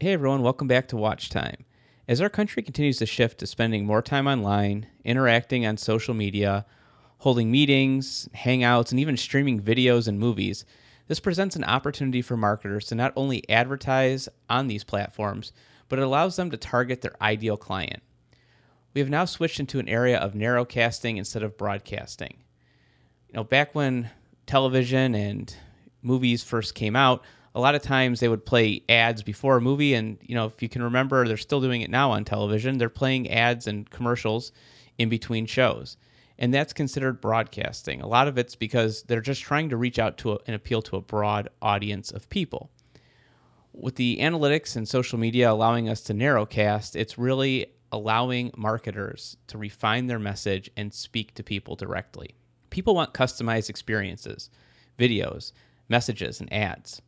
Hey everyone, welcome back to Watch Time. As our country continues to shift to spending more time online, interacting on social media, holding meetings, hangouts, and even streaming videos and movies, this presents an opportunity for marketers to not only advertise on these platforms, but it allows them to target their ideal client. We have now switched into an area of narrowcasting instead of broadcasting. You know, back when television and movies first came out, a lot of times they would play ads before a movie and you know if you can remember they're still doing it now on television. They're playing ads and commercials in between shows and that's considered broadcasting. A lot of it's because they're just trying to reach out to a, and appeal to a broad audience of people. With the analytics and social media allowing us to narrowcast it's really allowing marketers to refine their message and speak to people directly. People want customized experiences videos messages and ads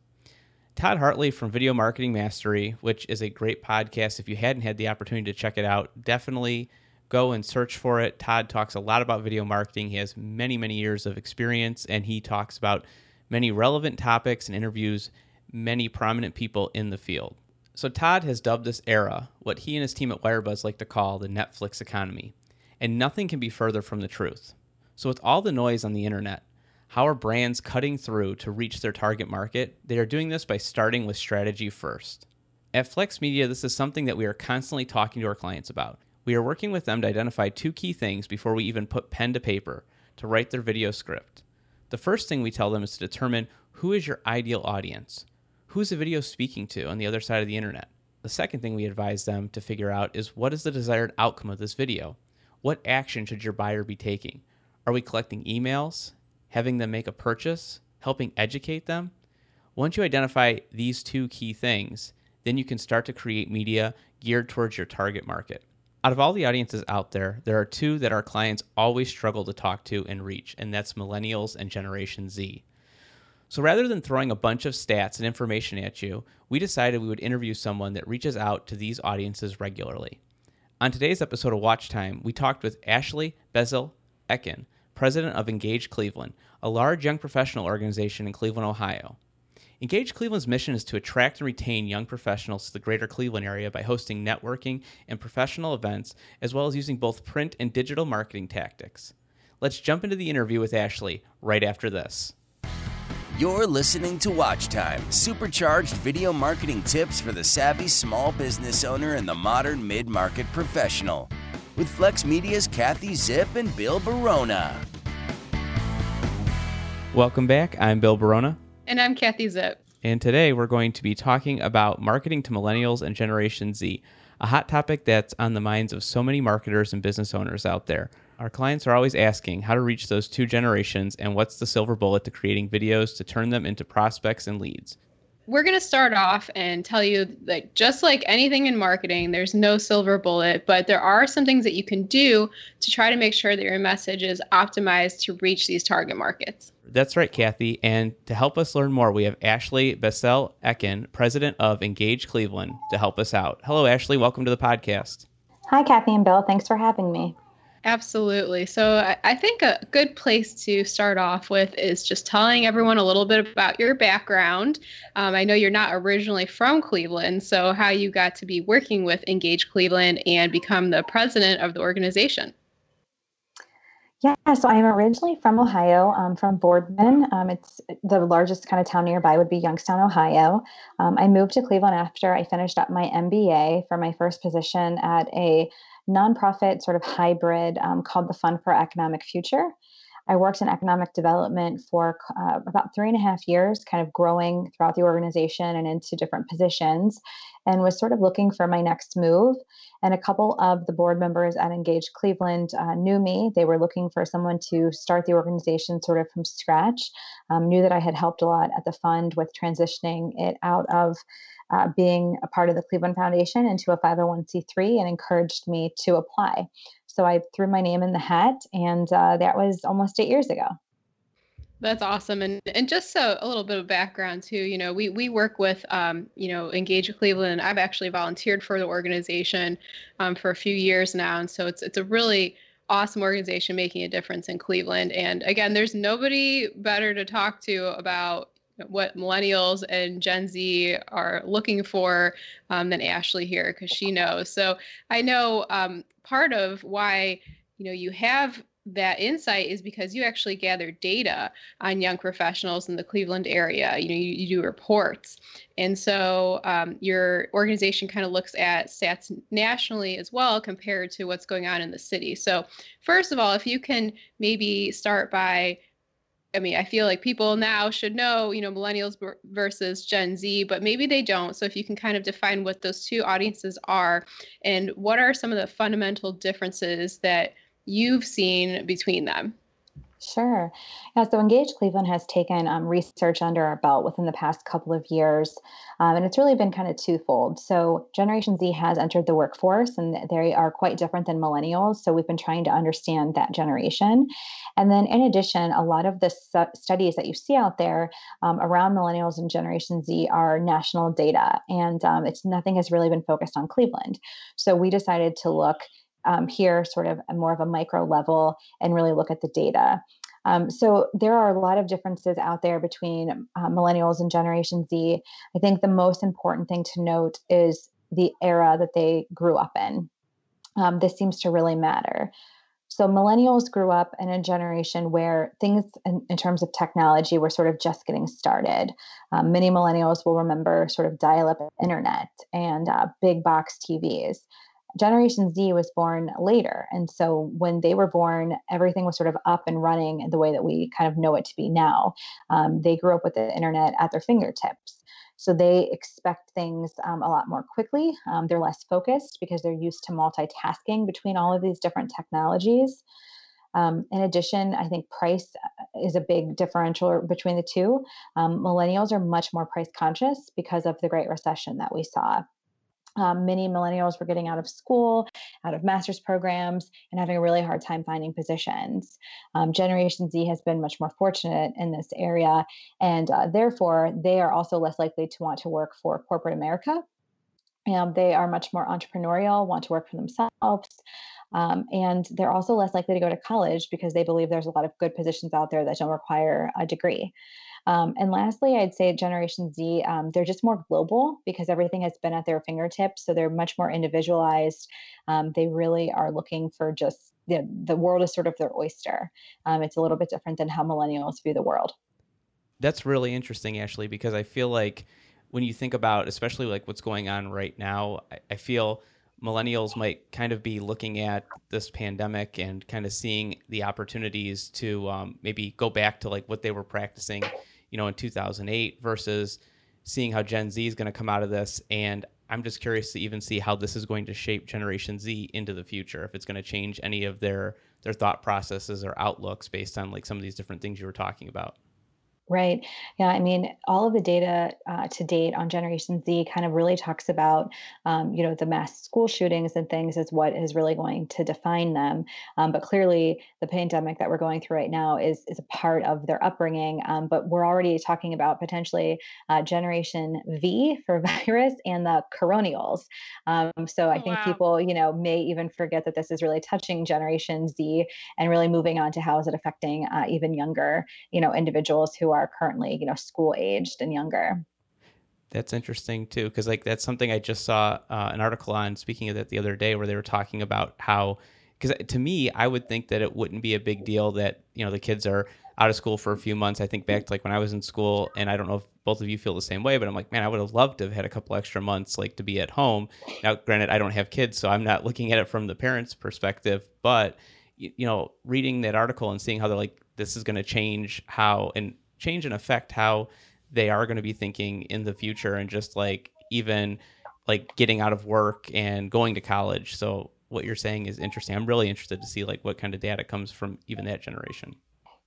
Todd Hartley from Video Marketing Mastery, which is a great podcast. If you hadn't had the opportunity to check it out, definitely go and search for it. Todd talks a lot about video marketing. He has many, many years of experience, and he talks about many relevant topics and interviews many prominent people in the field. So, Todd has dubbed this era what he and his team at Wirebuzz like to call the Netflix economy. And nothing can be further from the truth. So, with all the noise on the internet, how are brands cutting through to reach their target market? They are doing this by starting with strategy first. At Flex Media, this is something that we are constantly talking to our clients about. We are working with them to identify two key things before we even put pen to paper to write their video script. The first thing we tell them is to determine who is your ideal audience. Who's the video speaking to on the other side of the internet? The second thing we advise them to figure out is what is the desired outcome of this video? What action should your buyer be taking? Are we collecting emails, having them make a purchase, helping educate them. Once you identify these two key things, then you can start to create media geared towards your target market. Out of all the audiences out there, there are two that our clients always struggle to talk to and reach, and that's millennials and Generation Z. So rather than throwing a bunch of stats and information at you, we decided we would interview someone that reaches out to these audiences regularly. On today's episode of Watch Time, we talked with Ashley Basile Oeken, president of Engage Cleveland, a large young professional organization in Cleveland, Ohio. Engage Cleveland's mission is to attract and retain young professionals to the greater Cleveland area by hosting networking and professional events, as well as using both print and digital marketing tactics. Let's jump into the interview with Ashley right after this. You're listening to Watch Time, supercharged video marketing tips for the savvy small business owner and the modern mid market professional with Flex Media's Kathy Zip and Bill Barona. Welcome back. I'm Bill Barona. And I'm Kathy Zip. And today we're going to be talking about marketing to millennials and Generation Z, a hot topic that's on the minds of so many marketers and business owners out there. Our clients are always asking how to reach those two generations and what's the silver bullet to creating videos to turn them into prospects and leads we're going to start off and tell you that just like anything in marketing, there's no silver bullet, but there are some things that you can do to try to make sure that your message is optimized to reach these target markets. That's right, Kathy. And to help us learn more, we have Ashley Basile Oeken, president of Engage Cleveland, to help us out. Hello, Ashley. Welcome to the podcast. Hi, Kathy and Bill. Thanks for having me. Absolutely. So I, I, think a good place to start off with is just telling everyone a little bit about your background. Um, I know you're not originally from Cleveland, so how you got to be working with Engage Cleveland and become the president of the organization. Yeah, so I'm originally from Ohio, um, from Boardman. Um, it's the largest kind of town nearby would be Youngstown, Ohio. Um, I moved to Cleveland after I finished up my MBA for my first position at a nonprofit sort of hybrid um, called the Fund for Economic Future. I worked in economic development for uh, about three and a half years, kind of growing throughout the organization and into different positions, and was sort of looking for my next move. And a couple of the board members at Engage Cleveland uh, knew me. They were looking for someone to start the organization sort of from scratch. Um, knew that I had helped a lot at the fund with transitioning it out of uh, being a part of the Cleveland Foundation into a 501c3 and encouraged me to apply. So I threw my name in the hat, and uh, that was almost eight years ago. That's awesome, and and just so a little bit of background too. You know, we we work with um, you know Engage Cleveland. I've actually volunteered for the organization um, for a few years now, and so it's it's a really awesome organization making a difference in Cleveland. And again, there's nobody better to talk to about what millennials and Gen Z are looking for um, than Ashley here because she knows. So I know um, part of why you know you have that insight is because you actually gather data on young professionals in the Cleveland area. You know, you, you do reports. And so um, your organization kind of looks at stats nationally as well compared to what's going on in the city. So, first of all, if you can maybe start by I mean, I feel like people now should know, you know, millennials versus Gen Z, but maybe they don't. So if you can kind of define what those two audiences are and what are some of the fundamental differences that you've seen between them. Sure. Yeah, so Engage Cleveland has taken um, research under our belt within the past couple of years, um, and it's really been kind of twofold. So, Generation Z has entered the workforce, and they are quite different than millennials. So, we've been trying to understand that generation. And then, in addition, a lot of the su- studies that you see out there um, around millennials and Generation Z are national data, and um, it's nothing has really been focused on Cleveland. So, we decided to look um, here sort of more of a micro level and really look at the data. Um, so there are a lot of differences out there between uh, millennials and Generation Z. I think the most important thing to note is the era that they grew up in. Um, this seems to really matter. So millennials grew up in a generation where things in, in terms of technology were sort of just getting started. Um, many millennials will remember sort of dial-up internet and uh, big box TVs. Generation Z was born later. And so when they were born, everything was sort of up and running the way that we kind of know it to be now. Um, they grew up with the internet at their fingertips. So they expect things um, a lot more quickly. Um, they're less focused because they're used to multitasking between all of these different technologies. Um, in addition, I think price uh, is a big differential between the two. Um, millennials are much more price conscious because of the Great Recession that we saw. Um, many millennials were getting out of school, out of master's programs, and having a really hard time finding positions. Um, Generation Z has been much more fortunate in this area, and uh, therefore they are also less likely to want to work for corporate America. And they are much more entrepreneurial, want to work for themselves. Um, and they're also less likely to go to college because they believe there's a lot of good positions out there that don't require a degree. Um, and lastly, I'd say Generation Z, um, they're just more global because everything has been at their fingertips. So they're much more individualized. Um, they really are looking for just the, the world is sort of their oyster. Um, it's a little bit different than how millennials view the world. That's really interesting, Ashley, because I feel like when you think about, especially like what's going on right now, I, I feel millennials might kind of be looking at this pandemic and kind of seeing the opportunities to um, maybe go back to like what they were practicing you know, in 2008 versus seeing how Gen Z is going to come out of this. And I'm just curious to even see how this is going to shape Generation Z into the future. If it's going to change any of their their thought processes or outlooks based on like some of these different things you were talking about. Right. Yeah. I mean, all of the data uh, to date on Generation Z kind of really talks about, um, you know, the mass school shootings and things is what is really going to define them. Um, but clearly, the pandemic that we're going through right now is is a part of their upbringing. Um, but we're already talking about potentially uh, Generation V for virus and the coronials. Um, so I oh, think wow. people, you know, may even forget that this is really touching Generation Z and really moving on to how is it affecting uh, even younger, you know, individuals who are are currently, you know, school aged and younger. That's interesting too, because like that's something I just saw uh, an article on. Speaking of that the other day, where they were talking about how, because to me, I would think that it wouldn't be a big deal that you know the kids are out of school for a few months. I think back to like when I was in school, and I don't know if both of you feel the same way, but I'm like, man, I would have loved to have had a couple extra months like to be at home. Now, granted, I don't have kids, so I'm not looking at it from the parents' perspective, but you know, reading that article and seeing how they're like, this is going to change how and change and affect how they are going to be thinking in the future and just like even like getting out of work and going to college. So what you're saying is interesting. I'm really interested to see like what kind of data comes from even that generation.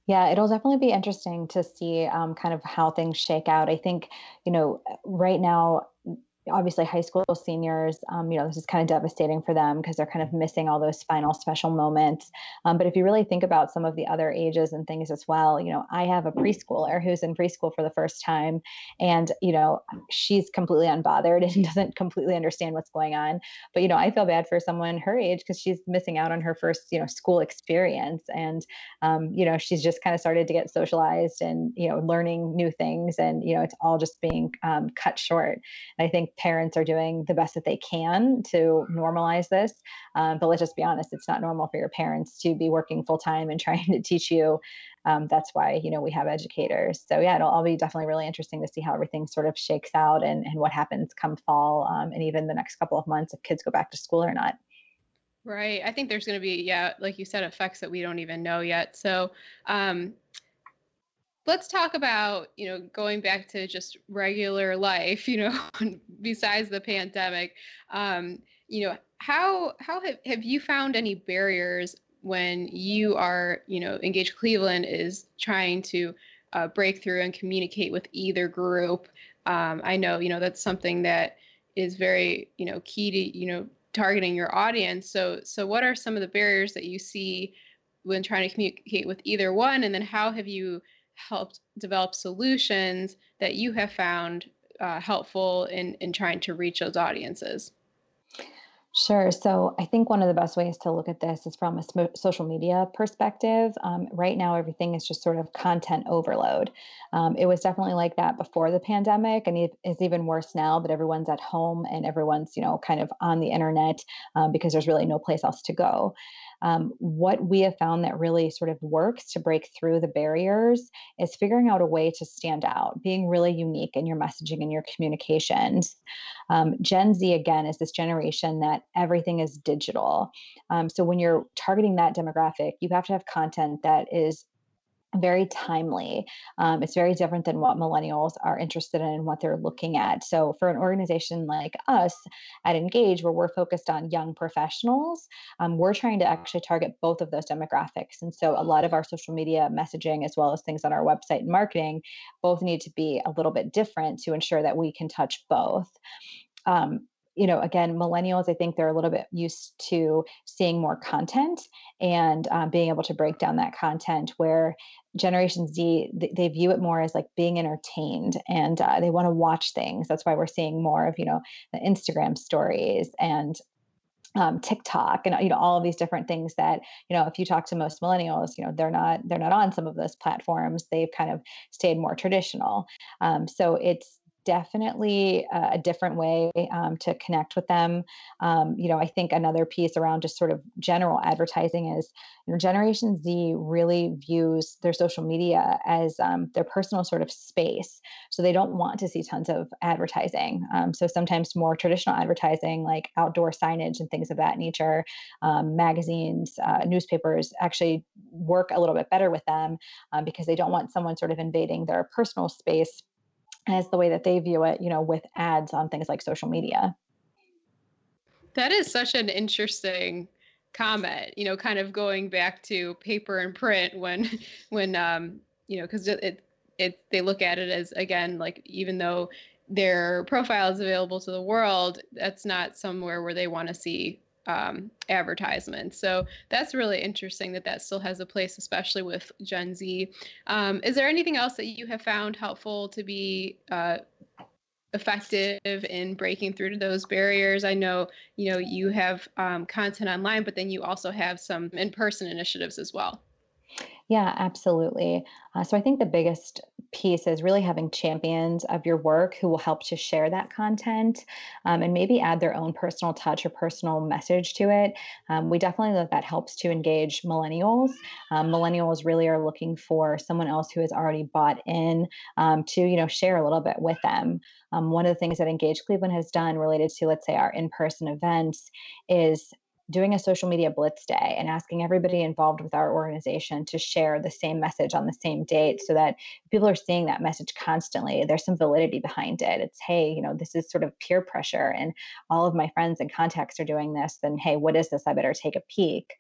Yeah, it'll definitely be interesting to see um, kind of how things shake out. I think, you know, right now obviously high school seniors um, you know this is kind of devastating for them because they're kind of missing all those final special moments. Um, but if you really think about some of the other ages and things as well you know i have a preschooler who's in preschool for the first time and you know she's completely unbothered and doesn't completely understand what's going on. But you know i feel bad for someone her age because she's missing out on her first you know school experience and um, you know she's just kind of started to get socialized and you know learning new things and you know it's all just being um, cut short. And i think parents are doing the best that they can to normalize this. Um, but let's just be honest, it's not normal for your parents to be working full time and trying to teach you. Um, that's why you know we have educators. So yeah, it'll all be definitely really interesting to see how everything sort of shakes out and and what happens come fall um, and even the next couple of months if kids go back to school or not. Right. I think there's going to be, yeah, like you said, effects that we don't even know yet. So, um, let's talk about you know going back to just regular life you know besides the pandemic um, you know how how have, have you found any barriers when you are you know engaged? Cleveland is trying to uh, break through and communicate with either group. Um, i know you know that's something that is very you know key to you know targeting your audience. So so what are some of the barriers that you see when trying to communicate with either one? And then how have you helped develop solutions that you have found uh, helpful in, in trying to reach those audiences? Sure. So I think one of the best ways to look at this is from a sm- social media perspective. Um, right now, everything is just sort of content overload. Um, it was definitely like that before the pandemic, and it is even worse now that everyone's at home and everyone's, you know, kind of on the internet um, because there's really no place else to go. Um, what we have found that really sort of works to break through the barriers is figuring out a way to stand out, being really unique in your messaging and your communications. Um, Gen Z, again, is this generation that everything is digital. Um, so when you're targeting that demographic, you have to have content that is very timely. Um, it's very different than what millennials are interested in and what they're looking at. So, for an organization like us at Engage, where we're focused on young professionals, um, we're trying to actually target both of those demographics. And so, a lot of our social media messaging, as well as things on our website and marketing, both need to be a little bit different to ensure that we can touch both. Um, you know, again, millennials, I think they're a little bit used to seeing more content and um, being able to break down that content where Generation Z, they view it more as like being entertained and uh, they want to watch things. That's why we're seeing more of, you know, the Instagram stories and um, TikTok and you know all of these different things that you know if you talk to most millennials you know they're not they're not on some of those platforms they've kind of stayed more traditional um, so it's definitely a different way um, to connect with them. Um, you know, I think another piece around just sort of general advertising is, you know, Generation Z really views their social media as um, their personal sort of space. So they don't want to see tons of advertising. Um, so sometimes more traditional advertising, like outdoor signage and things of that nature, um, magazines, uh, newspapers, actually work a little bit better with them um, because they don't want someone sort of invading their personal space as the way that they view it, you know, with ads on things like social media. That is such an interesting comment, you know, kind of going back to paper and print when when um, you know, cuz it it they look at it as again like even though their profile is available to the world, that's not somewhere where they want to see um, advertisements. So that's really interesting that that still has a place, especially with Gen Z. Um, is there anything else that you have found helpful to be uh, effective in breaking through to those barriers? I know you know you have um, content online, but then you also have some in-person initiatives as well. Yeah, absolutely. Uh, so I think the biggest piece is really having champions of your work who will help to share that content um, and maybe add their own personal touch or personal message to it. Um, we definitely know that helps to engage millennials. Um, millennials really are looking for someone else who has already bought in um, to, you know, share a little bit with them. Um, one of the things that Engage Cleveland has done related to, let's say, our in-person events is doing a social media blitz day and asking everybody involved with our organization to share the same message on the same date so that people are seeing that message constantly. There's some validity behind it. It's hey you know this is sort of peer pressure and all of my friends and contacts are doing this then hey what is this? I better take a peek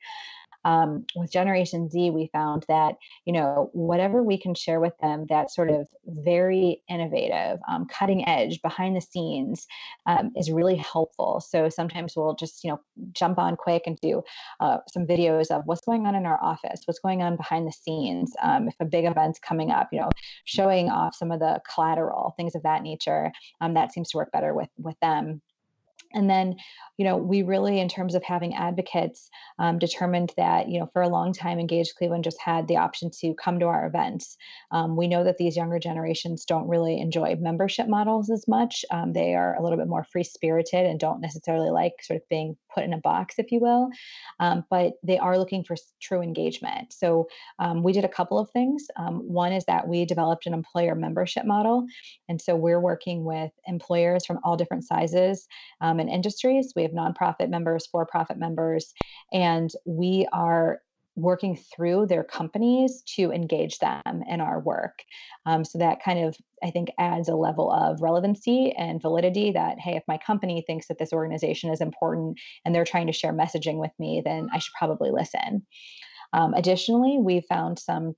um, with Generation Z, we found that, you know, whatever we can share with them that sort of very innovative, um, cutting edge, behind the scenes um, is really helpful. So sometimes we'll just, you know, jump on quick and do uh, some videos of what's going on in our office, what's going on behind the scenes. Um, if a big event's coming up, you know, showing off some of the collateral, things of that nature. Um, that seems to work better with with them and then you know we really in terms of having advocates um, determined that you know for a long time engaged cleveland just had the option to come to our events. Um, we know that these younger generations don't really enjoy membership models as much. Um, they are a little bit more free spirited and don't necessarily like sort of being put in a box if you will. Um, but they are looking for true engagement. So um, we did a couple of things. Um, one is that we developed an employer membership model. And so we're working with employers from all different sizes industries. We have nonprofit members, for profit members, and we are working through their companies to engage them in our work. Um, so that kind of, I think, adds a level of relevancy and validity that, hey, if my company thinks that this organization is important and they're trying to share messaging with me, then I should probably listen. Um, additionally, we found some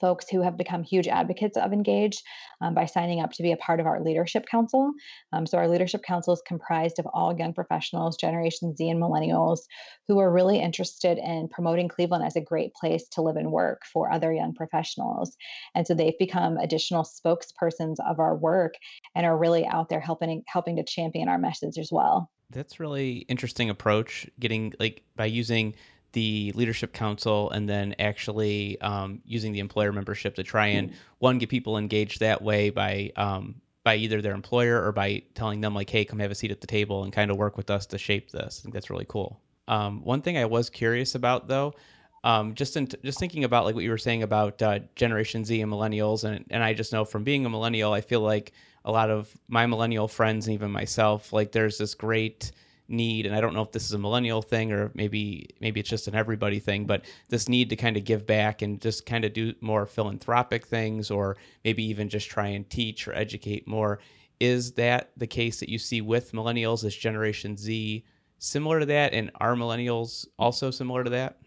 folks who have become huge advocates of Engage um, by signing up to be a part of our leadership council. Um, so, our leadership council is comprised of all young professionals, Generation Z and millennials, who are really interested in promoting Cleveland as a great place to live and work for other young professionals. And so, they've become additional spokespersons of our work and are really out there helping helping to champion our message as well. That's really interesting approach. Getting like by using the leadership council and then actually um, using the employer membership to try and one get people engaged that way by um, by either their employer or by telling them like hey come have a seat at the table and kind of work with us to shape this. I think that's really cool. Um, one thing i was curious about though um, just in, just thinking about like what you were saying about uh, generation z and millennials and, and i just know from being a millennial i feel like a lot of my millennial friends and even myself like there's this great need and i don't know if this is a millennial thing or maybe maybe it's just an everybody thing but this need to kind of give back and just kind of do more philanthropic things or maybe even just try and teach or educate more. Is that the case that you see with millennials as generation z similar to that? And are millennials also similar to that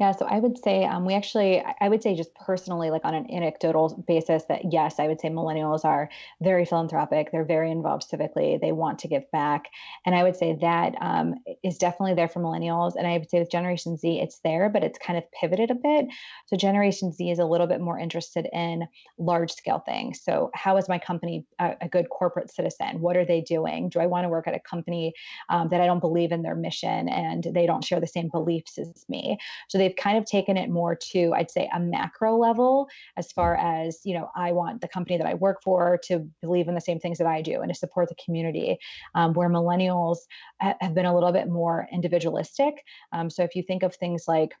yeah, so I would say um, we actually, I would say just personally, like on an anecdotal basis, that yes, I would say millennials are very philanthropic. They're very involved civically. They want to give back, and I would say that um, is definitely there for millennials. And I would say with Generation Z, it's there, but it's kind of pivoted a bit. So Generation Z is a little bit more interested in large scale things. So how is my company a, a good corporate citizen? What are they doing? Do I want to work at a company um, that I don't believe in their mission and they don't share the same beliefs as me? So they've kind of taken it more to, I'd say, a macro level as far as, you know, I want the company that I work for to believe in the same things that I do and to support the community. Um, where millennials have been a little bit more individualistic. Um, so if you think of things like,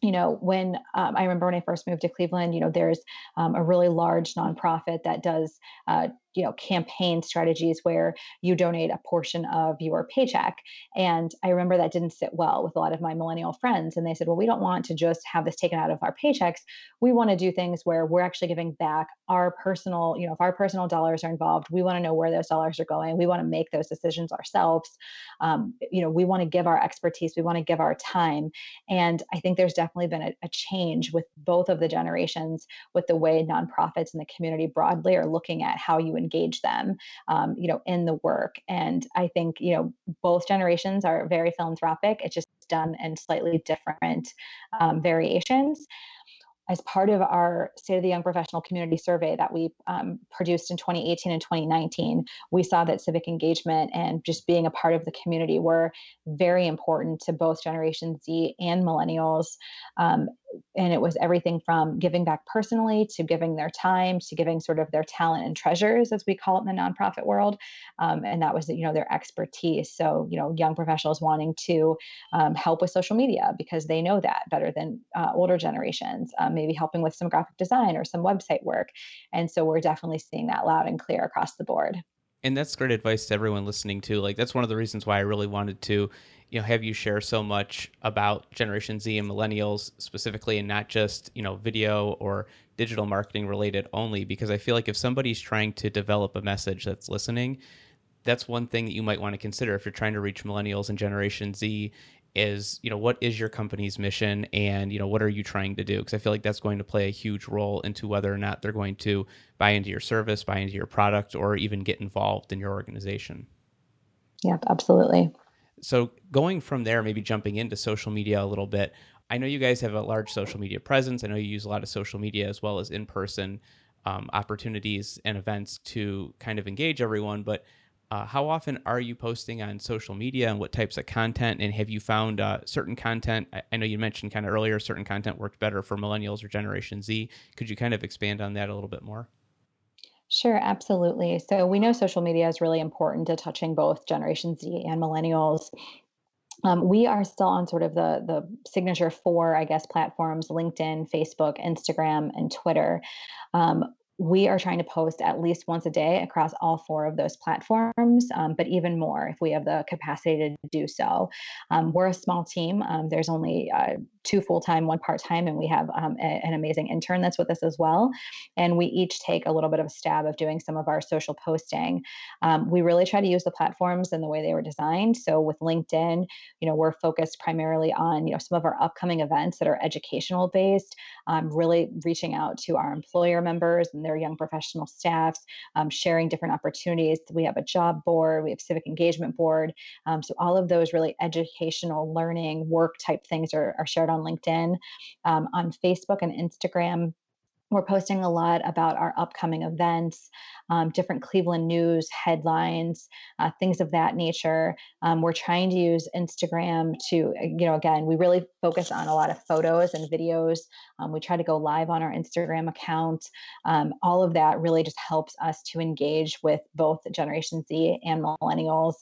you know, when um, I remember when I first moved to Cleveland, you know, there's um, a really large nonprofit that does uh, you know campaign strategies where you donate a portion of your paycheck. And i remember that didn't sit well with a lot of my millennial friends and they said well we don't want to just have this taken out of our paychecks. We want to do things where we're actually giving back our personal you know if our personal dollars are involved we want to know where those dollars are going. We want to make those decisions ourselves. Um, you know we want to give our expertise. We want to give our time. And i think there's definitely been a, a change with both of the generations with the way nonprofits and the community broadly are looking at how you engage them, um, you know, in the work. And I think, you know, both generations are very philanthropic. It's just done in slightly different um, variations as part of our State of the Young Professional Community Survey that we um, produced in 2018 and 2019, we saw that civic engagement and just being a part of the community were very important to both Generation Z and millennials. Um, and it was everything from giving back personally to giving their time to giving sort of their talent and treasures as we call it in the nonprofit world um, and that was you know their expertise. So you know young professionals wanting to um, help with social media because they know that better than uh, older generations um, maybe helping with some graphic design or some website work. And so we're definitely seeing that loud and clear across the board. And that's great advice to everyone listening too. Like that's one of the reasons why i really wanted to you know have you share so much about generation z and millennials specifically and not just you know video or digital marketing related only? Because i feel like if somebody's trying to develop a message that's listening that's one thing that you might want to consider if you're trying to reach millennials and generation z is you know what is your company's mission and you know what are you trying to do? Because i feel like that's going to play a huge role into whether or not they're going to buy into your service buy into your product or even get involved in your organization. Yep absolutely so going from there maybe jumping into social media a little bit i know you guys have a large social media presence i know you use a lot of social media as well as in person um, opportunities and events to kind of engage everyone but uh, how often are you posting on social media and what types of content? And have you found uh, certain content? I, I, know you mentioned kind of earlier certain content worked better for millennials or Generation Z. Could you kind of expand on that a little bit more? Sure, absolutely. So we know social media is really important to touching both Generation Z and millennials. Um, we are still on sort of the the signature four, I guess, platforms: LinkedIn, Facebook, Instagram, and Twitter. Um, we are trying to post at least once a day across all four of those platforms, um, but even more if we have the capacity to do so. Um, we're a small team. Um, there's only uh, two full time, one part time, and we have um, a, an amazing intern that's with us as well. And we each take a little bit of a stab of doing some of our social posting. Um, we really try to use the platforms in the way they were designed. So with LinkedIn, you know, we're focused primarily on you know some of our upcoming events that are educational based, um, really reaching out to our employer members and their young professional staffs, um, sharing different opportunities. We have a job board, we have civic engagement board. Um, so all of those really educational, learning, work type things are, are shared on LinkedIn, um, on Facebook and Instagram. We're posting a lot about our upcoming events, um, different Cleveland news headlines, uh, things of that nature. Um, we're trying to use Instagram to, uh, you know, again, we really focus on a lot of photos and videos. Um, we try to go live on our Instagram account. Um, all of that really just helps us to engage with both Generation Z and millennials.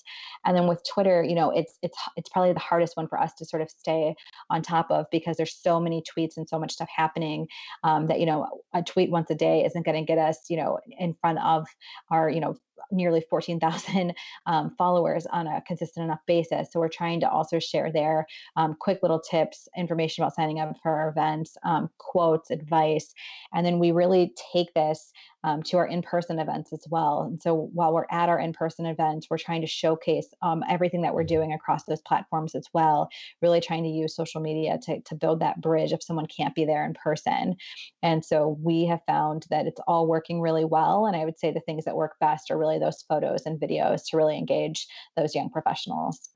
And then with Twitter, you know, it's it's it's probably the hardest one for us to sort of stay on top of because there's so many tweets and so much stuff happening um, that you know a tweet once a day isn't going to get us, you know, in front of our, you know, nearly 14,000 um, followers on a consistent enough basis. So we're trying to also share their um, quick little tips, information about signing up for our events, um, quotes, advice. And then we really take this um, to our in-person events as well. And so while we're at our in-person events, we're trying to showcase um, everything that we're doing across those platforms as well. Really trying to use social media to to build that bridge if someone can't be there in person. And so we have found that it's all working really well. And I would say the things that work best are really those photos and videos to really engage those young professionals.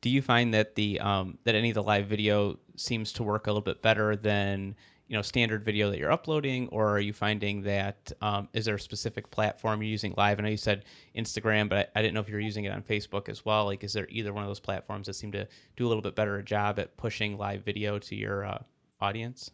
Do you find that the um, that any of the live video seems to work a little bit better than you know standard video that you're uploading or are you finding that um, is there a specific platform you're using live? I know you said instagram but I, I, didn't know if you're using it on facebook as well. Like is there either one of those platforms that seem to do a little bit better a job at pushing live video to your uh, audience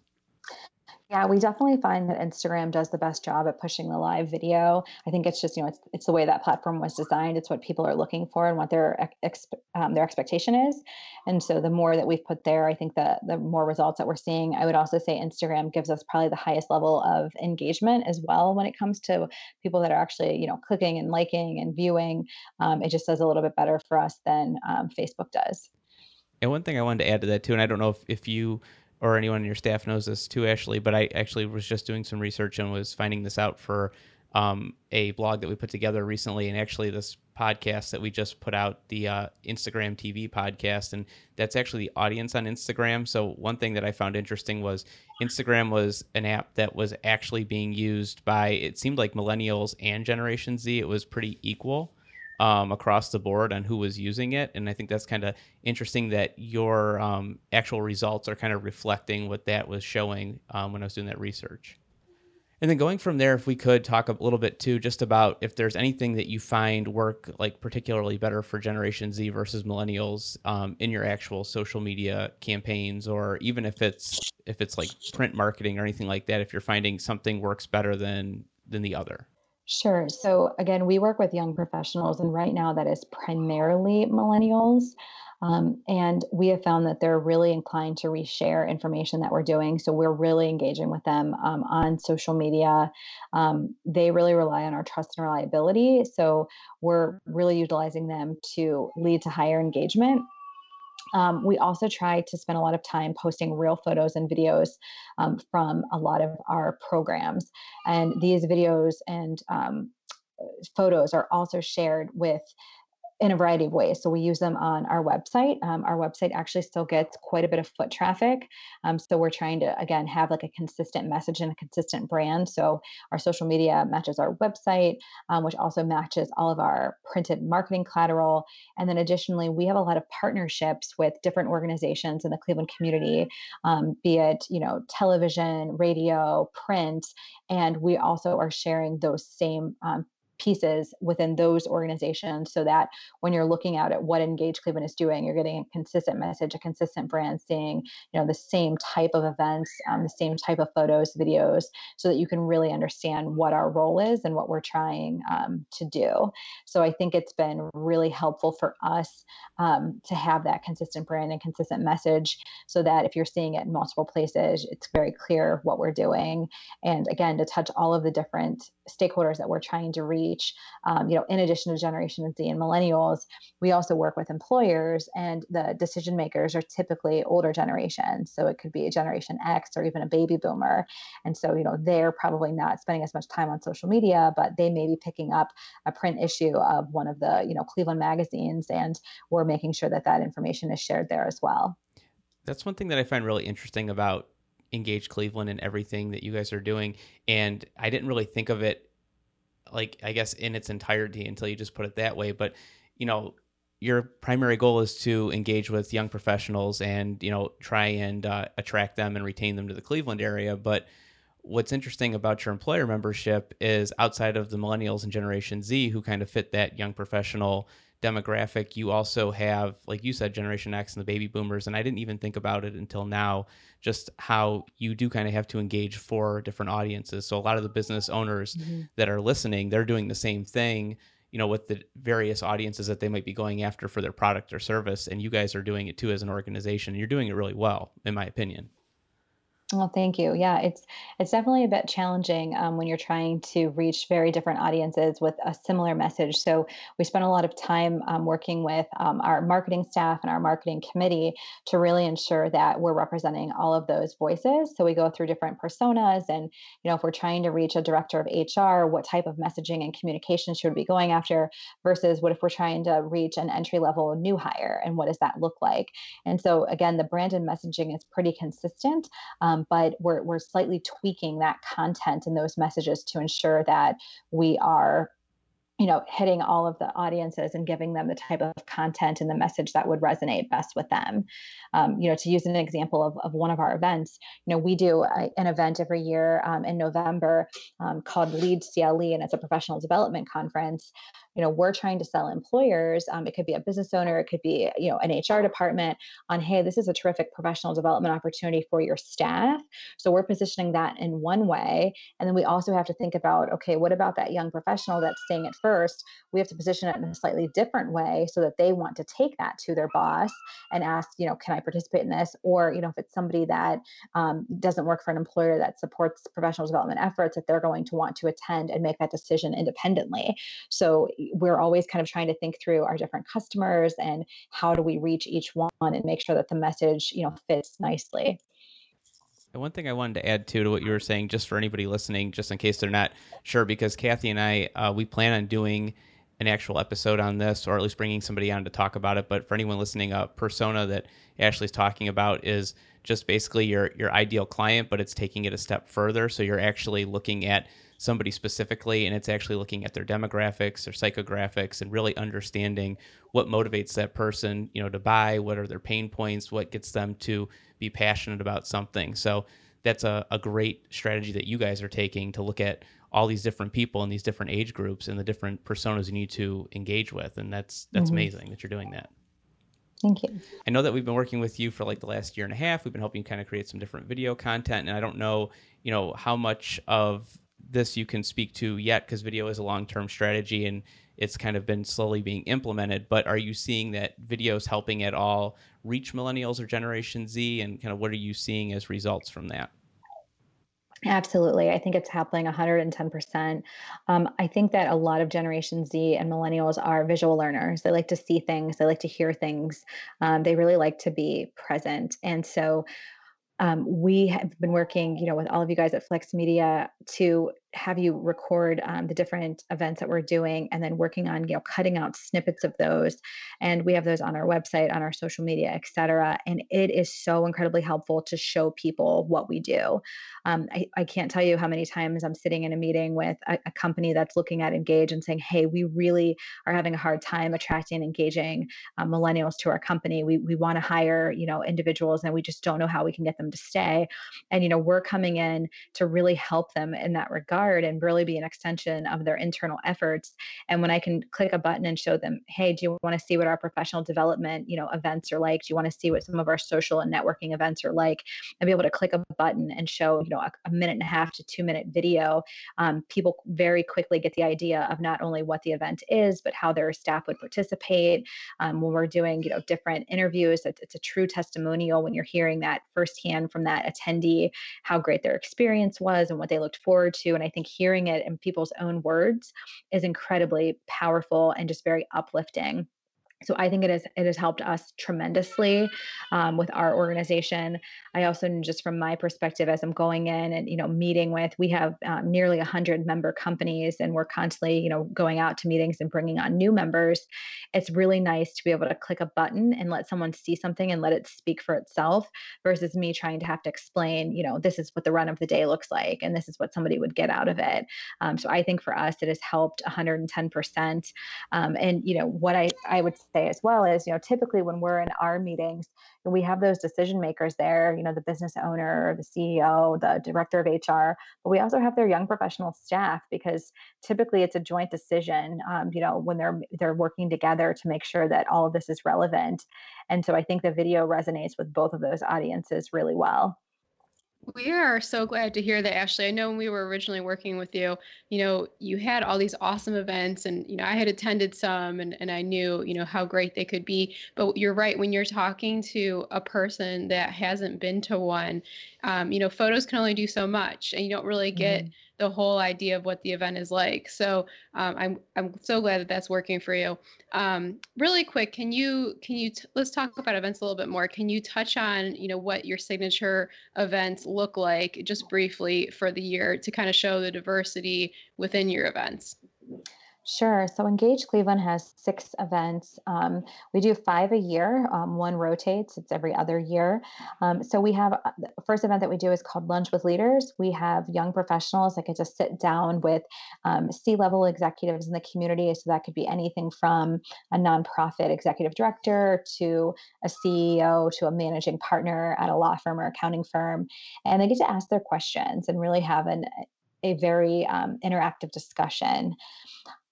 yeah, we definitely find that Instagram does the best job at pushing the live video. I think it's just you know it's it's the way that platform was designed. It's what people are looking for and what their ex, um, their expectation is. And so the more that we've put there, I think that the more results that we're seeing. I would also say Instagram gives us probably the highest level of engagement as well when it comes to people that are actually you know clicking and liking and viewing. Um, it just does a little bit better for us than um, Facebook does. And one thing I wanted to add to that too, and I don't know if, if you or anyone in your staff knows this too, Ashley, but I actually was just doing some research and was finding this out for um, a blog that we put together recently, and actually this podcast that we just put out, the uh, Instagram TV podcast, and that's actually the audience on Instagram. So one thing that I found interesting was Instagram was an app that was actually being used by it seemed like millennials and Generation Z. It was pretty equal um, across the board on who was using it. And I think that's kind of interesting that your um, actual results are kind of reflecting what that was showing um, when I was doing that research. And then going from there, if we could talk a little bit too, just about if there's anything that you find work like particularly better for Generation Z versus Millennials um, in your actual social media campaigns, or even if it's if it's like print marketing or anything like that, if you're finding something works better than than the other. Sure. So again, we work with young professionals, and right now that is primarily millennials. Um, and we have found that they're really inclined to reshare information that we're doing. So we're really engaging with them um, on social media. Um, they really rely on our trust and reliability. So we're really utilizing them to lead to higher engagement um, we also try to spend a lot of time posting real photos and videos um, from a lot of our programs. And these videos and um, photos are also shared with in a variety of ways. So we use them on our website. Um, our website actually still gets quite a bit of foot traffic. Um, so we're trying to, again, have like a consistent message and a consistent brand. So our social media matches our website, um, which also matches all of our printed marketing collateral. And then additionally, we have a lot of partnerships with different organizations in the Cleveland community, um, be it, you know, television, radio, print. And we also are sharing those same um, pieces within those organizations so that when you're looking out at what engage cleveland is doing you're getting a consistent message a consistent brand seeing you know the same type of events um, the same type of photos videos so that you can really understand what our role is and what we're trying um, to do. So i think it's been really helpful for us um, to have that consistent brand and consistent message so that if you're seeing it in multiple places it's very clear what we're doing. And again to touch all of the different stakeholders that we're trying to reach Um, you know, in addition to Generation Z and millennials, we also work with employers, and the decision makers are typically older generations. So it could be a Generation X or even a baby boomer. And so, you know, they're probably not spending as much time on social media, but they may be picking up a print issue of one of the, you know, Cleveland magazines, and we're making sure that that information is shared there as well. That's one thing that I find really interesting about Engage Cleveland and everything that you guys are doing. And I didn't really think of it like I guess in its entirety until you just put it that way. But you know, your primary goal is to engage with young professionals and you know try and uh, attract them and retain them to the Cleveland area. But what's interesting about your employer membership is outside of the millennials and Generation Z who kind of fit that young professional demographic, you also have, like you said, Generation X and the baby boomers. And I didn't even think about it until now, just how you do kind of have to engage four different audiences. So a lot of the business owners mm-hmm. that are listening, they're doing the same thing, you know, with the various audiences that they might be going after for their product or service. And you guys are doing it too as an organization. You're doing it really well, in my opinion. Well, thank you. Yeah, it's it's definitely a bit challenging um, when you're trying to reach very different audiences with a similar message. So we spent a lot of time um, working with um, our marketing staff and our marketing committee to really ensure that we're representing all of those voices. So we go through different personas, and you know, if we're trying to reach a director of HR, what type of messaging and communication should we be going after, versus what if we're trying to reach an entry level new hire, and what does that look like? And so again, the brand and messaging is pretty consistent. Um, but we're, we're slightly tweaking that content and those messages to ensure that we are you know hitting all of the audiences and giving them the type of content and the message that would resonate best with them. Um, you know to use an example of, of one of our events you know we do a, an event every year um, in november um, called lead cle and it's a professional development conference you know we're trying to sell employers um, it could be a business owner it could be you know an hr department on hey this is a terrific professional development opportunity for your staff. So we're positioning that in one way and then we also have to think about okay what about that young professional that's staying at first? We have to position it in a slightly different way so that they want to take that to their boss and ask you know can i participate in this? Or you know if it's somebody that um, doesn't work for an employer that supports professional development efforts that they're going to want to attend and make that decision independently. So we're always kind of trying to think through our different customers and how do we reach each one and make sure that the message you know fits nicely and one thing I wanted to add too to what you were saying, just for anybody listening, just in case they're not sure, because Kathy and I, uh, we plan on doing an actual episode on this, or at least bringing somebody on to talk about it. But for anyone listening, a persona that Ashley's talking about is just basically your your ideal client, but it's taking it a step further. So you're actually looking at somebody specifically and it's actually looking at their demographics their psychographics and really understanding what motivates that person you know to buy what are their pain points what gets them to be passionate about something so that's a, a great strategy that you guys are taking to look at all these different people in these different age groups and the different personas you need to engage with and that's that's mm-hmm. amazing that you're doing that Thank you. I know that we've been working with you for like the last year and a half. We've been helping you kind of create some different video content, and I don't know, you know, how much of this you can speak to yet because video is a long term strategy and it's kind of been slowly being implemented. But are you seeing that video is helping at all reach millennials or Generation Z? And kind of what are you seeing as results from that? Absolutely. I think it's happening 110%. Um, I think that a lot of Generation Z and millennials are visual learners. They like to see things, they like to hear things, um, they really like to be present. And so um, we have been working, you know, with all of you guys at Flex Media to have you record um, the different events that we're doing and then working on you know cutting out snippets of those. And we have those on our website on our social media etc and it is so incredibly helpful to show people what we do. Um, I, I, can't tell you how many times i'm sitting in a meeting with a, a, company that's looking at engage and saying hey we really are having a hard time attracting and engaging um, millennials to our company. We, we want to hire you know individuals and we just don't know how we can get them to stay. And you know we're coming in to really help them in that regard and really be an extension of their internal efforts. And when i can click a button and show them hey do you want to see what our professional development you know events are like? Do you want to see what some of our social and networking events are like? And be able to click a button and show you know a, a minute and a half to two minute video. Um, people very quickly get the idea of not only what the event is but how their staff would participate. Um, when we're doing you know different interviews it's, it's a true testimonial when you're hearing that firsthand from that attendee how great their experience was and what they looked forward to. And i think hearing it in people's own words is incredibly powerful and just very uplifting so I think it has it has helped us tremendously um, with our organization. I also just from my perspective, as I'm going in and you know meeting with, we have um, nearly 100 member companies, and we're constantly you know going out to meetings and bringing on new members. It's really nice to be able to click a button and let someone see something and let it speak for itself, versus me trying to have to explain. You know, this is what the run of the day looks like, and this is what somebody would get out of it. Um, so I think for us, it has helped 110 percent. Um, and you know what I I would say as well is, you know, typically when we're in our meetings, we have those decision makers there, you know, the business owner, the CEO, the director of HR, but we also have their young professional staff because typically it's a joint decision, um, you know, when they're they're working together to make sure that all of this is relevant. And so I think the video resonates with both of those audiences really well. We are so glad to hear that, Ashley. I know when we were originally working with you, you know, you had all these awesome events and, you know, I had attended some and, and I knew, you know, how great they could be. But you're right, when you're talking to a person that hasn't been to one, um, you know, photos can only do so much and you don't really get mm-hmm the whole idea of what the event is like. So um, I'm I'm so glad that that's working for you. Um, really quick, can you can you t- let's talk about events a little bit more? Can you touch on you know what your signature events look like just briefly for the year to kind of show the diversity within your events? Sure. So Engage Cleveland has six events. Um, we do five a year. Um, one rotates, it's every other year. Um, so we have uh, the first event that we do is called Lunch with Leaders. We have young professionals that get to sit down with um, C level executives in the community. So that could be anything from a nonprofit executive director to a CEO to a managing partner at a law firm or accounting firm. And they get to ask their questions and really have an a very um, interactive discussion.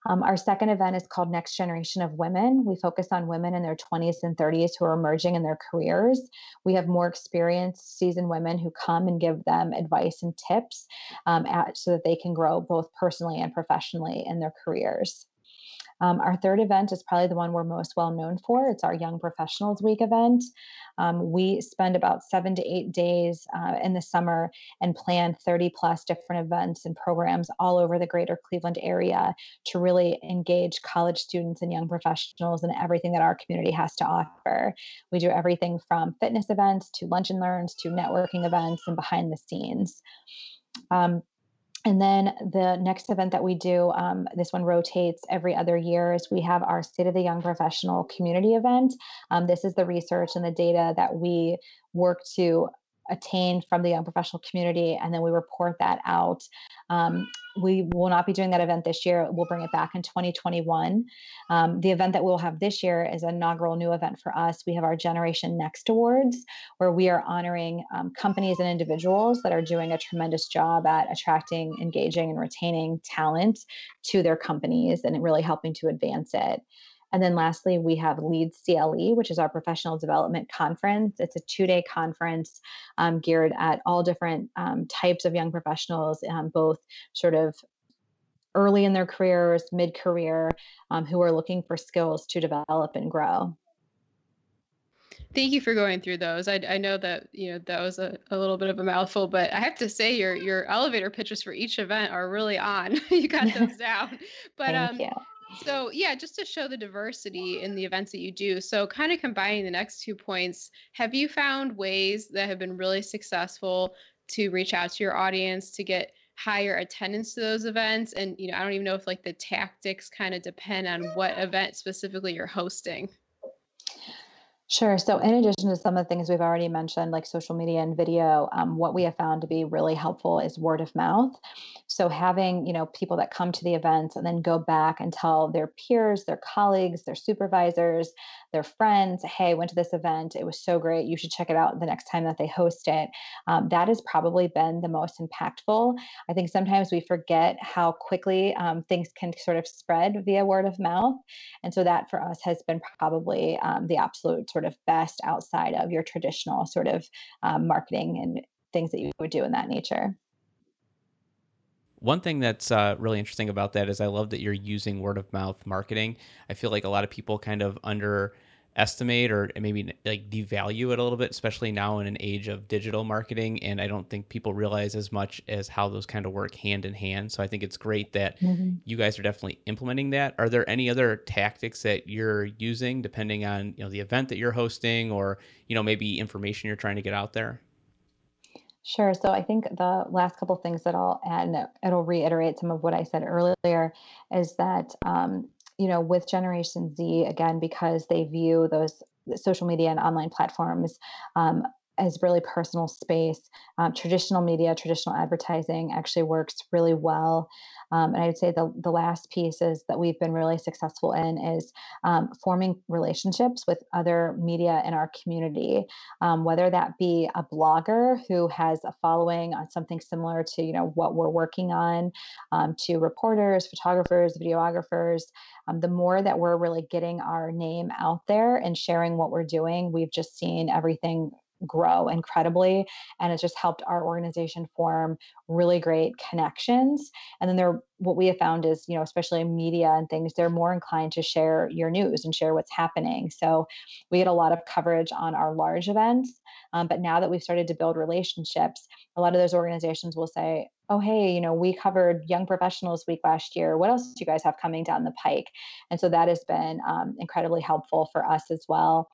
Um, our second event is called Next Generation of Women. We focus on women in their 20s and 30s who are emerging in their careers. We have more experienced, seasoned women who come and give them advice and tips um, at, so that they can grow both personally and professionally in their careers. Um, our third event is probably the one we're most well known for. It's our Young Professionals Week event. Um, we spend about seven to eight days uh, in the summer and plan 30 plus different events and programs all over the greater Cleveland area to really engage college students and young professionals in everything that our community has to offer. We do everything from fitness events to lunch and learns to networking events and behind the scenes. Um, and then the next event that we do, um, this one rotates every other year, is we have our State of the Young Professional community event. Um, this is the research and the data that we work to attain from the young professional community, and then we report that out. Um, we will not be doing that event this year. We'll bring it back in 2021. Um, the event that we'll have this year is an inaugural new event for us. We have our Generation Next Awards, where we are honoring um, companies and individuals that are doing a tremendous job at attracting, engaging, and retaining talent to their companies and really helping to advance it. And then lastly, we have Lead CLE, which is our professional development conference. It's a two day conference um, geared at all different um, types of young professionals, um, both sort of early in their careers, mid career, um, who are looking for skills to develop and grow. Thank you for going through those. I, I know that you know that was a, a little bit of a mouthful, but I have to say your your elevator pitches for each event are really on. you got those down. But Thank um, you so yeah just to show the diversity in the events that you do so kind of combining the next two points have you found ways that have been really successful to reach out to your audience to get higher attendance to those events? And, you know, I don't even know if like the tactics kind of depend on what event specifically you're hosting. Sure. So, in addition to some of the things we've already mentioned, like social media and video, um, what we have found to be really helpful is word of mouth. So, having you know people that come to the events and then go back and tell their peers, their colleagues, their supervisors, their friends, hey, went to this event. It was so great. You should check it out the next time that they host it. Um, that has probably been the most impactful. I think sometimes we forget how quickly um, things can sort of spread via word of mouth. And so that for us has been probably um, the absolute sort of best outside of your traditional sort of um, marketing and things that you would do in that nature. One thing that's uh, really interesting about that is I love that you're using word of mouth marketing. I feel like a lot of people kind of underestimate or maybe like devalue it a little bit, especially now in an age of digital marketing. And I don't think people realize as much as how those kind of work hand in hand. So I think it's great that mm-hmm. you guys are definitely implementing that. Are there any other tactics that you're using depending on you know the event that you're hosting or you know maybe information you're trying to get out there? Sure. So I think the last couple things that I'll add, and it'll reiterate some of what I said earlier, is that um, you know with Generation Z again because they view those social media and online platforms um, as really personal space. Um, traditional media, traditional advertising actually works really well um, and I would say the, the last piece is that we've been really successful in is um, forming relationships with other media in our community, um, whether that be a blogger who has a following on something similar to you know what we're working on, um, to reporters, photographers, videographers. Um, the more that we're really getting our name out there and sharing what we're doing, we've just seen everything grow incredibly and it's just helped our organization form really great connections and then they're what we have found is you know especially in media and things they're more inclined to share your news and share what's happening. So we get a lot of coverage on our large events um, but now that we've started to build relationships a lot of those organizations will say oh hey you know we covered young professionals week last year. What else do you guys have coming down the pike? And so that has been um, incredibly helpful for us as well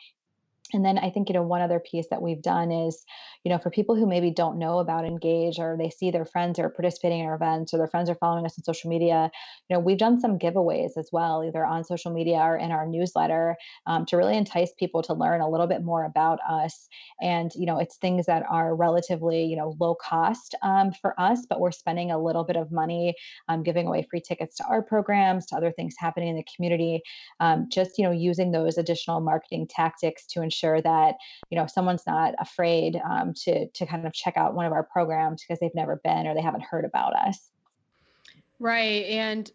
and then I think, you know, one other piece that we've done is, you know, for people who maybe don't know about Engage or they see their friends are participating in our events or their friends are following us on social media, you know, we've done some giveaways as well, either on social media or in our newsletter um, to really entice people to learn a little bit more about us. And, you know, it's things that are relatively, you know, low cost um, for us, but we're spending a little bit of money um, giving away free tickets to our programs, to other things happening in the community, um, just, you know, using those additional marketing tactics to ensure sure that you know someone's not afraid um, to to kind of check out one of our programs because they've never been or they haven't heard about us. Right and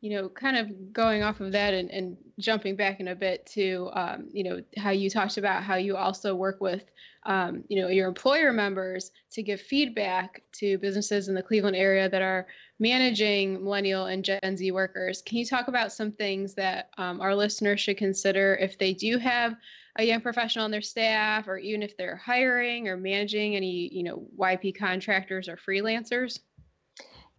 you know kind of going off of that and, and jumping back in a bit to um, you know how you talked about how you also work with um, you know your employer members to give feedback to businesses in the cleveland area that are managing millennial and gen z workers. Can you talk about some things that um, our listeners should consider if they do have a young professional on their staff or even if they're hiring or managing any you know yp contractors or freelancers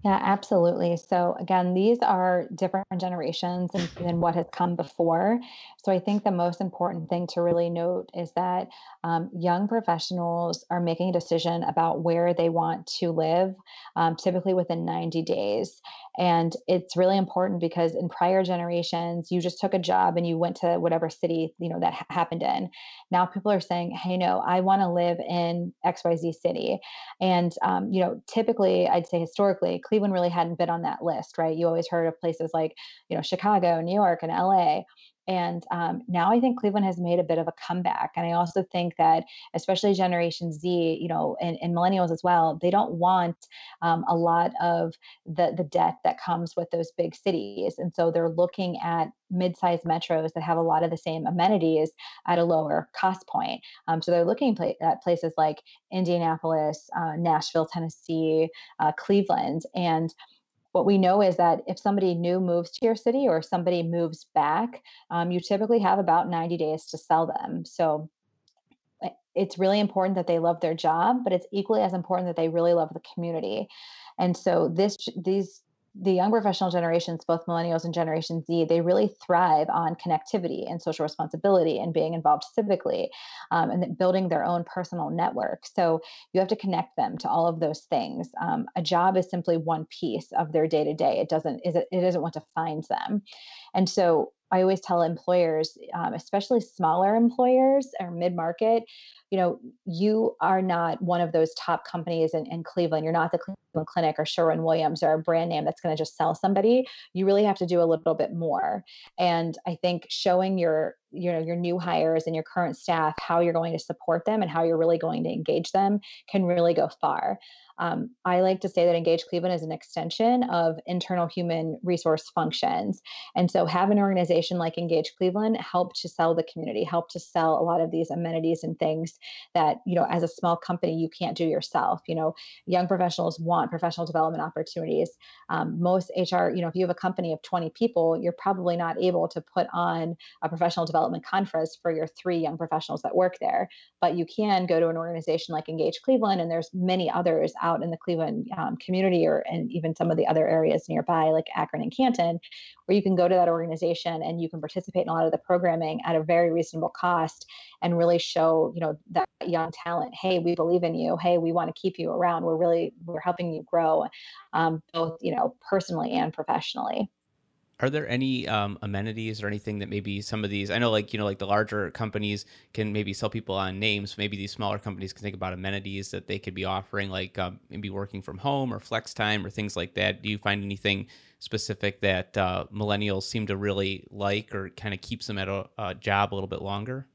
yeah, absolutely. So again, these are different generations than, what has come before. So I think the most important thing to really note is that um, young professionals are making a decision about where they want to live, um, typically within 90 days. And it's really important because in prior generations, you just took a job and you went to whatever city you know that ha- happened in. Now people are saying, "Hey, no, I want to live in X Y Z city," and um, you know, typically, I'd say historically, Cleveland really hadn't been on that list, right? You always heard of places like you know Chicago, New York, and LA. And um, now I think Cleveland has made a bit of a comeback. And I also think that, especially Generation Z, you know, and, and millennials as well, they don't want um, a lot of the, the debt that comes with those big cities. And so they're looking at mid-sized metros that have a lot of the same amenities at a lower cost point. Um, so they're looking at places like Indianapolis, uh, Nashville, Tennessee, uh, Cleveland, and what we know is that if somebody new moves to your city or somebody moves back, um, you typically have about 90 days to sell them. So eh, it's really important that they love their job, but it's equally as important that they really love the community. And so this these the young professional generations, both millennials and Generation Z, they really thrive on connectivity and social responsibility and being involved civically um, and building their own personal network. So you have to connect them to all of those things. Um, a job is simply one piece of their day to day. It doesn't is it, doesn't want to find them, and so I always tell employers, um, especially smaller employers or mid market, you know, you are not one of those top companies in, in Cleveland. You're not the Cleveland Clinic or Sherwin Williams or a brand name that's going to just sell somebody. You really have to do a little bit more. And I think showing your you know your new hires and your current staff how you're going to support them and how you're really going to engage them can really go far um, I like to say that Engage Cleveland is an extension of internal human resource functions. And so, have an organization like Engage Cleveland help to sell the community, help to sell a lot of these amenities and things that, you know, as a small company, you can't do yourself. You know, young professionals want professional development opportunities. Um, most HR, you know, if you have a company of 20 people, you're probably not able to put on a professional development conference for your three young professionals that work there. But you can go to an organization like Engage Cleveland, and there's many others out in the Cleveland um, community or and even some of the other areas nearby, like Akron and Canton, where you can go to that organization and you can participate in a lot of the programming at a very reasonable cost and really show, you know, that young talent, hey, we believe in you. Hey, we want to keep you around. We're really we're helping you grow, um, both you know personally and professionally are there any um, amenities or anything that maybe some of these i know like you know like the larger companies can maybe sell people on names maybe these smaller companies can think about amenities that they could be offering like um, maybe working from home or flex time or things like that do you find anything specific that uh, millennials seem to really like or kind of keeps them at a, a job a little bit longer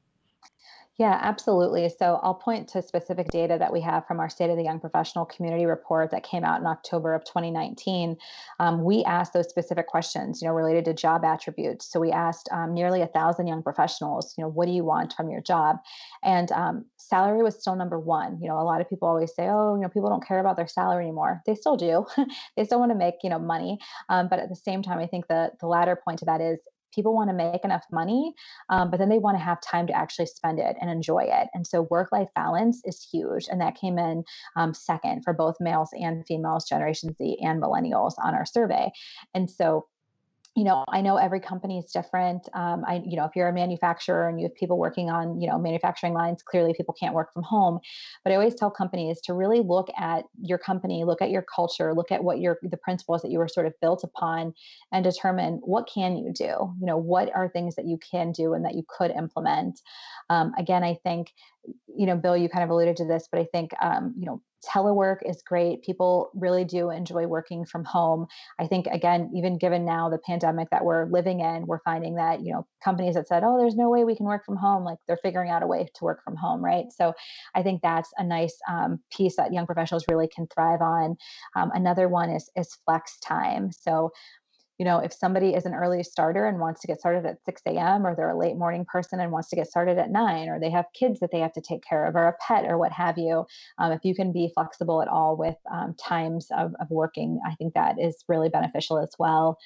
yeah, absolutely. So I'll point to specific data that we have from our State of the Young Professional Community Report that came out in October of 2019. Um, we asked those specific questions, you know, related to job attributes. So we asked um, nearly a thousand young professionals, you know, what do you want from your job? And um, salary was still number one. You know, a lot of people always say, oh, you know, people don't care about their salary anymore. They still do. they still want to make, you know, money. Um, but at the same time, I think the the latter point to that is people want to make enough money, um, but then they want to have time to actually spend it and enjoy it. And so work life balance is huge. And that came in um, second for both males and females, Generation Z and millennials on our survey. And so you know i know every company is different um, i you know if you're a manufacturer and you have people working on you know manufacturing lines clearly people can't work from home. But i always tell companies to really look at your company look at your culture look at what your the principles that you were sort of built upon and determine what can you do? You know what are things that you can do and that you could implement? Um, again i think you know bill you kind of alluded to this but i think um, you know telework is great. People really do enjoy working from home. I think again, even given now the pandemic that we're living in, we're finding that, you know, companies that said, "Oh, there's no way we can work from home," like they're figuring out a way to work from home, right? So, I think that's a nice um, piece that young professionals really can thrive on. Um, another one is is flex time. So, you know, if somebody is an early starter and wants to get started at 6 a.m., or they're a late morning person and wants to get started at 9, or they have kids that they have to take care of, or a pet, or what have you, um, if you can be flexible at all with um, times of, of working, I think that is really beneficial as well.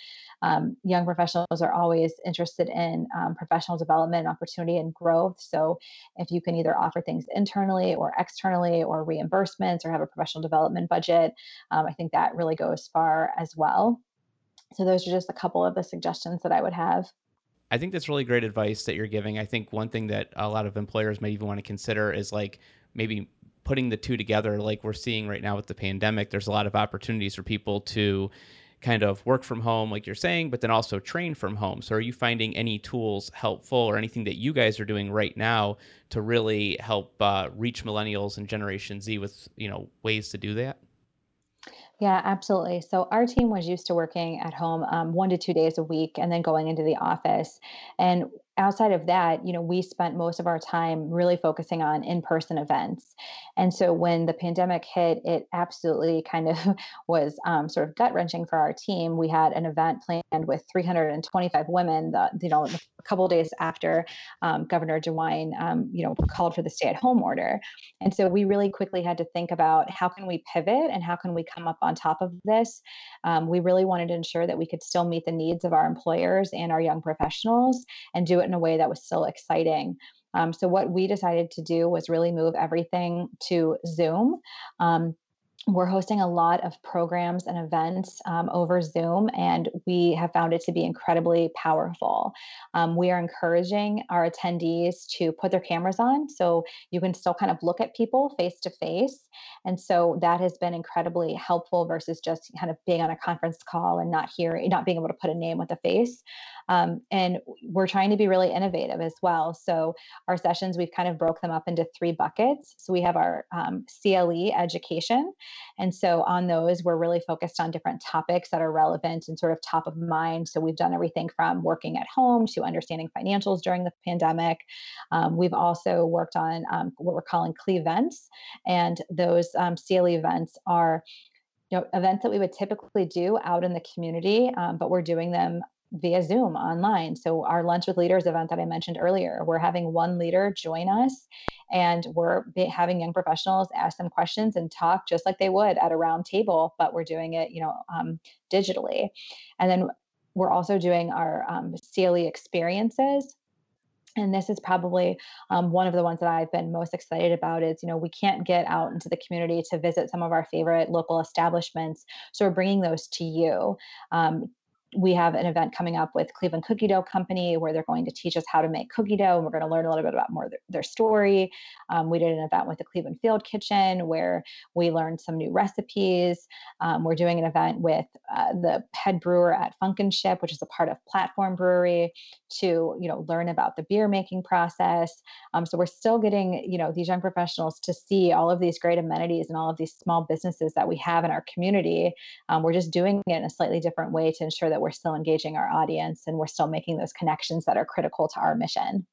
Um, young professionals are always interested in um, professional development, opportunity, and growth. So, if you can either offer things internally or externally, or reimbursements, or have a professional development budget, um, I think that really goes far as well. So those are just a couple of the suggestions that I would have. I think that's really great advice that you're giving. I think one thing that a lot of employers may even want to consider is like maybe putting the two together like we're seeing right now with the pandemic. There's a lot of opportunities for people to kind of work from home like you're saying, but then also train from home. So are you finding any tools helpful or anything that you guys are doing right now to really help uh, reach millennials and generation Z with, you know, ways to do that? Yeah, absolutely. So our team was used to working at home um, one to two days a week and then going into the office. And outside of that, you know, we spent most of our time really focusing on in-person events. And so when the pandemic hit, it absolutely kind of was um, sort of gut wrenching for our team. We had an event planned with 325 women, the, you know, a couple days after um, Governor DeWine, um, you know, called for the stay-at-home order. And so we really quickly had to think about how can we pivot and how can we come up on top of this. Um, we really wanted to ensure that we could still meet the needs of our employers and our young professionals and do it in a way that was still exciting. Um, so what we decided to do was really move everything to Zoom. Um, we're hosting a lot of programs and events um, over Zoom, and we have found it to be incredibly powerful. Um, we are encouraging our attendees to put their cameras on so you can still kind of look at people face to face. And so that has been incredibly helpful versus just kind of being on a conference call and not hearing, not being able to put a name with a face. Um, and we're trying to be really innovative as well. So our sessions, we've kind of broke them up into three buckets. So we have our um, CLE education. And so on those, we're really focused on different topics that are relevant and sort of top of mind. So we've done everything from working at home to understanding financials during the pandemic. Um, we've also worked on um, what we're calling events, and those um, CLE events are you know, events that we would typically do out in the community, um, but we're doing them via Zoom online. So, our Lunch with Leaders event that I mentioned earlier, we're having one leader join us and we're having young professionals ask them questions and talk just like they would at a round table, but we're doing it, you know, um, digitally. And then we're also doing our um, CLE experiences. And this is probably um, one of the ones that i've been most excited about is you know we can't get out into the community to visit some of our favorite local establishments. So we're bringing those to you. Um, we have an event coming up with Cleveland Cookie Dough Company where they're going to teach us how to make cookie dough, and we're going to learn a little bit about more their, their story. Um, we did an event with the Cleveland Field Kitchen where we learned some new recipes. Um, we're doing an event with uh, the head brewer at Phunkenship, which is a part of Platform Brewery, to you know learn about the beer making process. Um, so we're still getting you know these young professionals to see all of these great amenities and all of these small businesses that we have in our community. Um, we're just doing it in a slightly different way to ensure that we're still engaging our audience and we're still making those connections that are critical to our mission.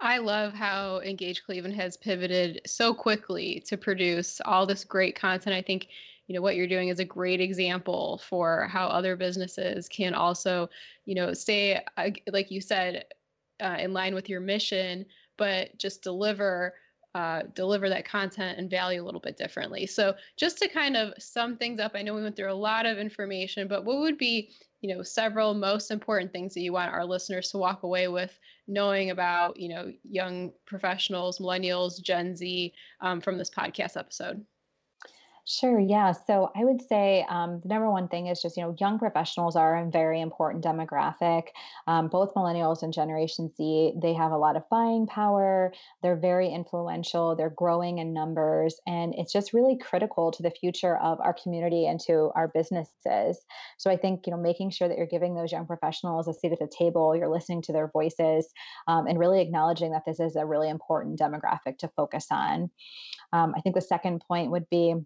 I love how Engage Cleveland has pivoted so quickly to produce all this great content. I think you know what you're doing is a great example for how other businesses can also you know stay like you said uh, in line with your mission but just deliver uh, deliver that content and value a little bit differently. So just to kind of sum things up, I know we went through a lot of information, but what would be you know several most important things that you want our listeners to walk away with knowing about you know young professionals millennials gen z um, from this podcast episode Sure. Yeah. So I would say um, the number one thing is just, you know, young professionals are a very important demographic. Um, both millennials and Generation Z, they have a lot of buying power. They're very influential. They're growing in numbers. And it's just really critical to the future of our community and to our businesses. So I think, you know, making sure that you're giving those young professionals a seat at the table, you're listening to their voices, um, and really acknowledging that this is a really important demographic to focus on. Um, I think the second point would be,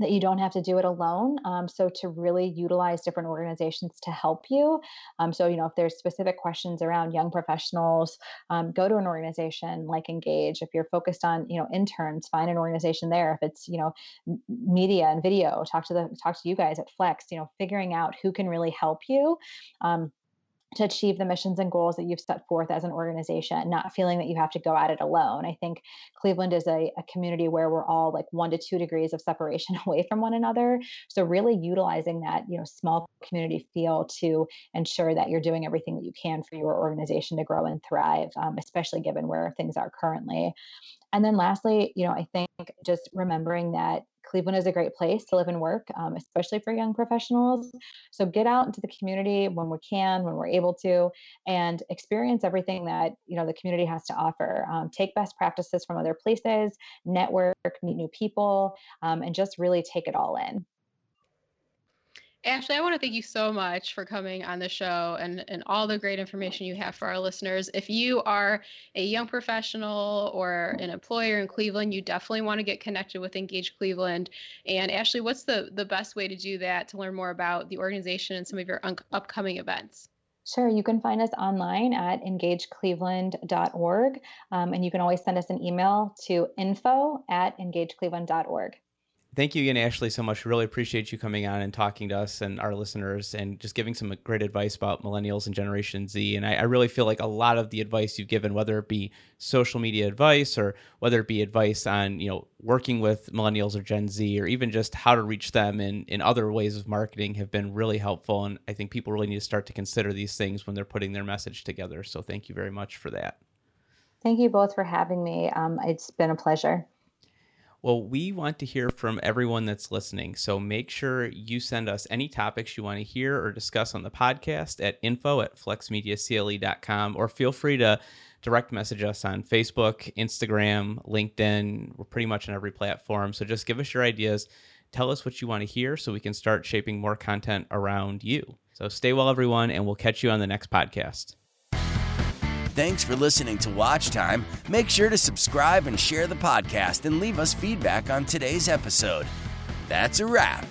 that you don't have to do it alone. Um, so to really utilize different organizations to help you. Um, so you know if there's specific questions around young professionals, um, go to an organization like Engage. If you're focused on you know interns, find an organization there. If it's you know media and video, talk to the talk to you guys at Flex. You know figuring out who can really help you. To achieve the missions and goals that you've set forth as an organization, not feeling that you have to go at it alone. I think Cleveland is a, a, community where we're all like one to two degrees of separation away from one another. So really utilizing that, you know, small community feel to ensure that you're doing everything that you can for your organization to grow and thrive, um, especially given where things are currently. And then lastly, you know, I think just remembering that Cleveland is a great place to live and work, um, especially for young professionals. So get out into the community when we can, when we're able to, and experience everything that you know the community has to offer. Um, take best practices from other places, network, meet new people, um, and just really take it all in. Ashley, I want to thank you so much for coming on the show and, and all the great information you have for our listeners. If you are a young professional or an employer in Cleveland, you definitely want to get connected with Engage Cleveland. And Ashley, what's the, the best way to do that to learn more about the organization and some of your un- upcoming events? Sure. You can find us online at engagecleveland.org. Um, and you can always send us an email to info at engagecleveland.org. Thank you again, Ashley, so much. Really appreciate you coming on and talking to us and our listeners and just giving some great advice about millennials and Generation Z. And I, I, really feel like a lot of the advice you've given, whether it be social media advice or whether it be advice on, you know, working with millennials or Gen Z or even just how to reach them in, in other ways of marketing have been really helpful. And I think people really need to start to consider these things when they're putting their message together. So thank you very much for that. Thank you both for having me. Um, it's been a pleasure. Well, we want to hear from everyone that's listening. So make sure you send us any topics you want to hear or discuss on the podcast at info at flexmediacle.com or feel free to direct message us on Facebook, Instagram, LinkedIn. We're pretty much on every platform. So just give us your ideas. Tell us what you want to hear so we can start shaping more content around you. So stay well, everyone, and we'll catch you on the next podcast. Thanks for listening to Watch Time. Make sure to subscribe and share the podcast and leave us feedback on today's episode. That's a wrap.